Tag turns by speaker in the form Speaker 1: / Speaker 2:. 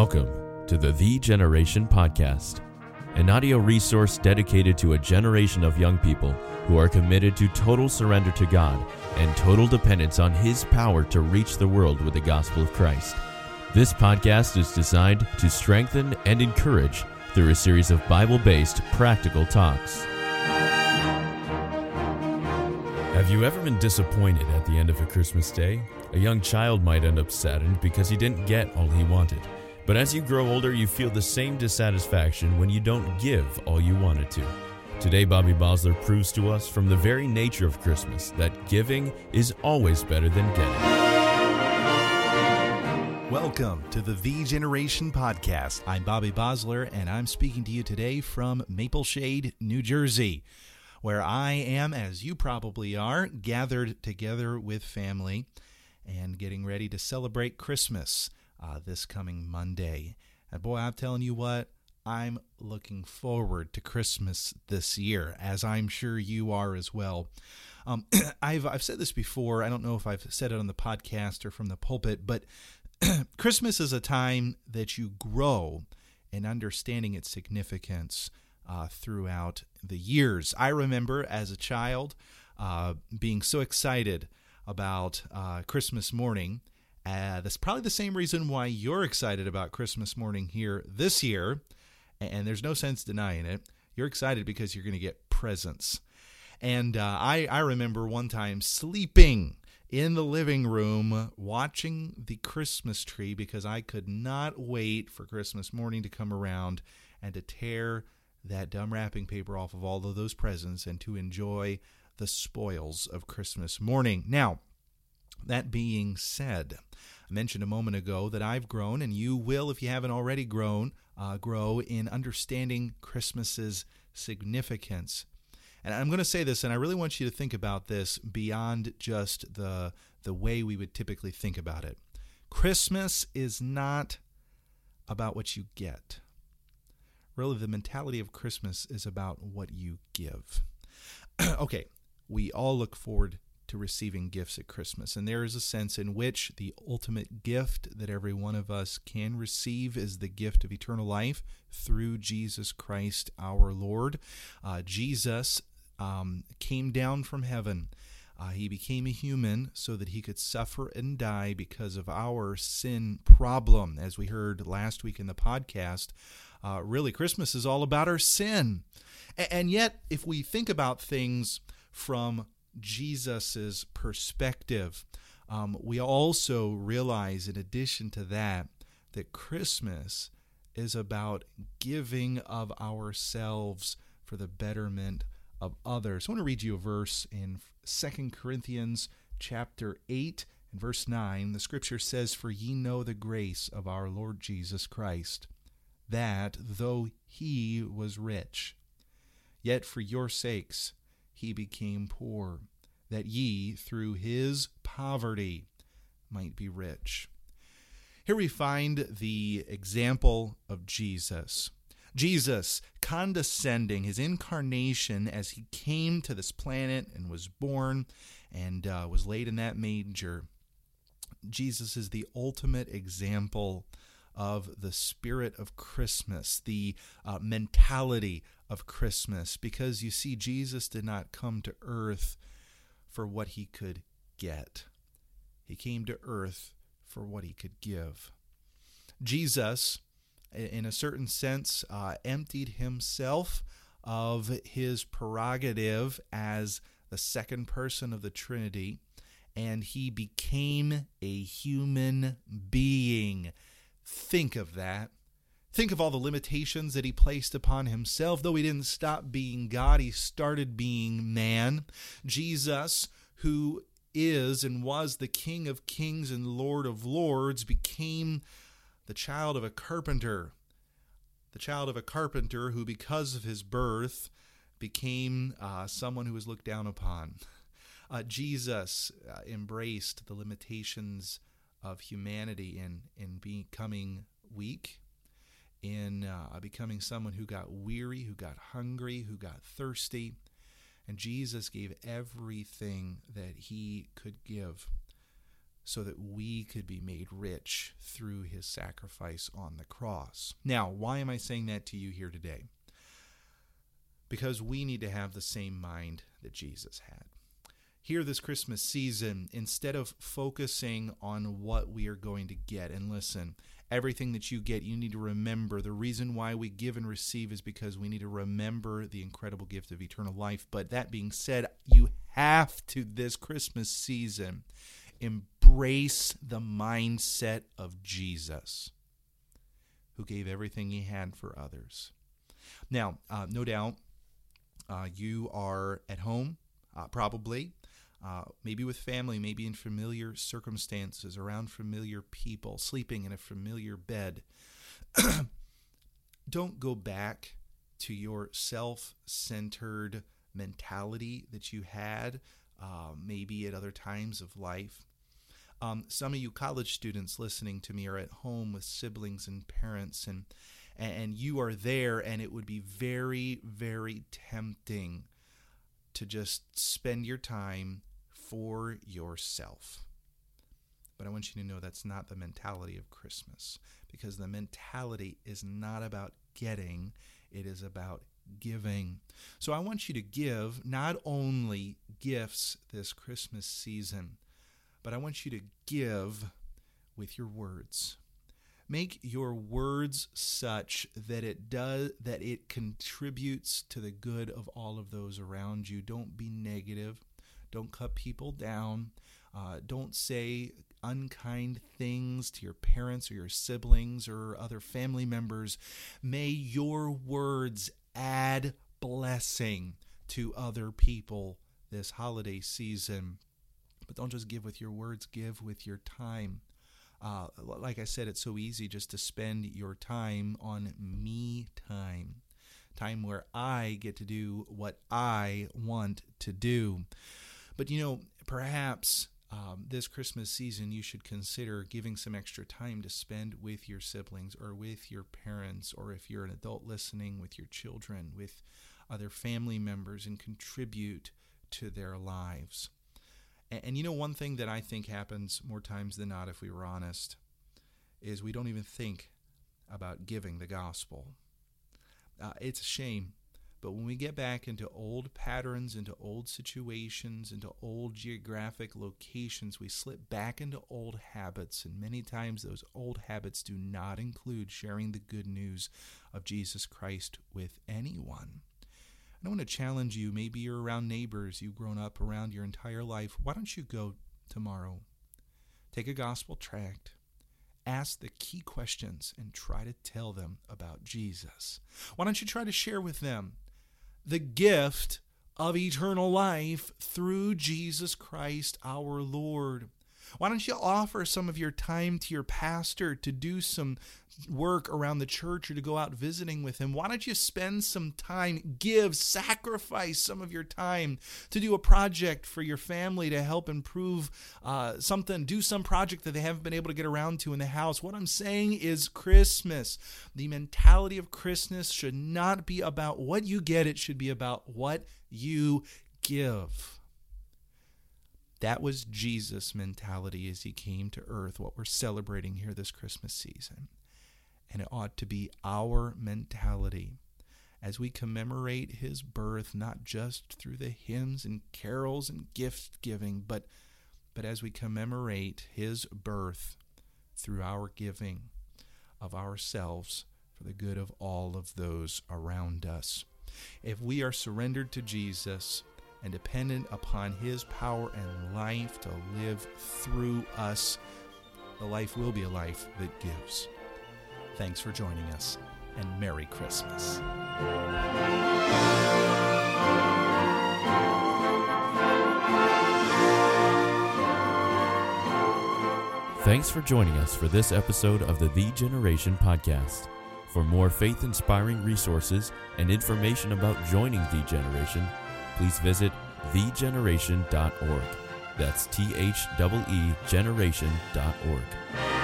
Speaker 1: Welcome to the Thee Generation Podcast, an audio resource dedicated to a generation of young people who are committed to total surrender to God and total dependence on His power to reach the world with the gospel of Christ. This podcast is designed to strengthen and encourage through a series of Bible based practical talks. Have you ever been disappointed at the end of a Christmas day? A young child might end up saddened because he didn't get all he wanted. But as you grow older, you feel the same dissatisfaction when you don't give all you wanted to. Today, Bobby Bosler proves to us from the very nature of Christmas that giving is always better than getting.
Speaker 2: Welcome to the Thee Generation Podcast. I'm Bobby Bosler, and I'm speaking to you today from Maple Shade, New Jersey, where I am, as you probably are, gathered together with family and getting ready to celebrate Christmas uh, this coming Monday. And boy, I'm telling you what, I'm looking forward to Christmas this year, as I'm sure you are as well. Um, I've I've said this before. I don't know if I've said it on the podcast or from the pulpit, but Christmas is a time that you grow in understanding its significance uh, throughout the years. I remember as a child uh, being so excited about uh, Christmas morning uh, that's probably the same reason why you're excited about Christmas morning here this year, and there's no sense denying it. You're excited because you're going to get presents. And uh, I, I remember one time sleeping in the living room watching the Christmas tree because I could not wait for Christmas morning to come around and to tear that dumb wrapping paper off of all of those presents and to enjoy the spoils of Christmas morning. Now, that being said, I mentioned a moment ago that I've grown, and you will, if you haven't already grown, uh, grow in understanding Christmas's significance. And I'm going to say this, and I really want you to think about this beyond just the the way we would typically think about it. Christmas is not about what you get. Really, the mentality of Christmas is about what you give. okay, we all look forward to receiving gifts at Christmas. And there is a sense in which the ultimate gift that every one of us can receive is the gift of eternal life through Jesus Christ our Lord. Uh, Jesus um, came down from heaven. Uh, he became a human so that he could suffer and die because of our sin problem. As we heard last week in the podcast, uh, really, Christmas is all about our sin. And yet, if we think about things from Jesus's perspective, um, we also realize, in addition to that, that Christmas is about giving of ourselves for the betterment of others. I want to read you a verse in Second Corinthians chapter 8 and verse 9. The scripture says, For ye know the grace of our Lord Jesus Christ, that though he was rich, yet for your sakes he became poor, that ye through his poverty might be rich. Here we find the example of Jesus. Jesus condescending, his incarnation as he came to this planet and was born and uh, was laid in that manger. Jesus is the ultimate example of the spirit of Christmas, the uh, mentality of Christmas, because you see, Jesus did not come to earth for what he could get, he came to earth for what he could give. Jesus, in a certain sense, uh, emptied himself of his prerogative as the second person of the Trinity, and he became a human being. Think of that. Think of all the limitations that he placed upon himself. Though he didn't stop being God, he started being man. Jesus, who is and was the King of kings and Lord of lords, became the child of a carpenter. The child of a carpenter who, because of his birth, became uh, someone who was looked down upon. Uh, Jesus uh, embraced the limitations of humanity in, in becoming weak, in uh, becoming someone who got weary, who got hungry, who got thirsty. And Jesus gave everything that he could give so that we could be made rich through his sacrifice on the cross. Now, why am I saying that to you here today? Because we need to have the same mind that Jesus had. Here, this Christmas season, instead of focusing on what we are going to get, and listen, everything that you get, you need to remember the reason why we give and receive is because we need to remember the incredible gift of eternal life. But that being said, you have to, this Christmas season, embrace the mindset of Jesus, who gave everything he had for others. Now, uh, no doubt, uh, you are at home, uh, probably uh, maybe with family, maybe in familiar circumstances, around familiar people, sleeping in a familiar bed. Don't go back to your self centered mentality that you had uh, maybe at other times of life. Um, some of you college students listening to me are at home with siblings and parents, and and you are there, and it would be very, very tempting to just spend your time for yourself. But I want you to know that's not the mentality of Christmas because the mentality is not about getting, it is about giving. So I want you to give not only gifts this Christmas season, but I want you to give with your words. Make your words such that it does that it contributes to the good of all of those around you. Don't be negative. Don't cut people down. Uh, don't say unkind things to your parents or your siblings or other family members. May your words add blessing to other people this holiday season. But don't just give with your words, give with your time. Uh, like I said, it's so easy just to spend your time on me time, time where I get to do what I want to do. But you know, perhaps um, this Christmas season, you should consider giving some extra time to spend with your siblings or with your parents, or if you're an adult listening, with your children, with other family members, and contribute to their lives. And, and you know, one thing that I think happens more times than not, if we were honest, is we don't even think about giving the gospel. Uh, it's a shame but when we get back into old patterns, into old situations, into old geographic locations, we slip back into old habits. And many times those old habits do not include sharing the good news of Jesus Christ with anyone. And I want to challenge you. Maybe you're around neighbors you've grown up around your entire life. Why don't you go tomorrow? Take a gospel tract ask the key questions and try to tell them about Jesus. Why don't you try to share with them the gift of eternal life through Jesus Christ our Lord. Why don't you offer some of your time to your pastor to do some work around the church or to go out visiting with him? Why don't you spend some time, give, sacrifice some of your time to do a project for your family to help improve uh, something, do some project that they haven't been able to get around to in the house? What I'm saying is Christmas. The mentality of Christmas should not be about what you get, it should be about what you give. That was Jesus' mentality as he came to earth, what we're celebrating here this Christmas season. And it ought to be our mentality as we commemorate his birth, not just through the hymns and carols and gift giving, but, but as we commemorate his birth through our giving of ourselves for the good of all of those around us. If we are surrendered to Jesus, and dependent upon His power and life to live through us, the life will be a life that gives. Thanks for joining us, and Merry Christmas.
Speaker 1: Thanks for joining us for this episode of the Thee Generation Podcast. For more faith inspiring resources and information about joining Thee Generation, please visit theegeneration.org. That's T H E E generation.org.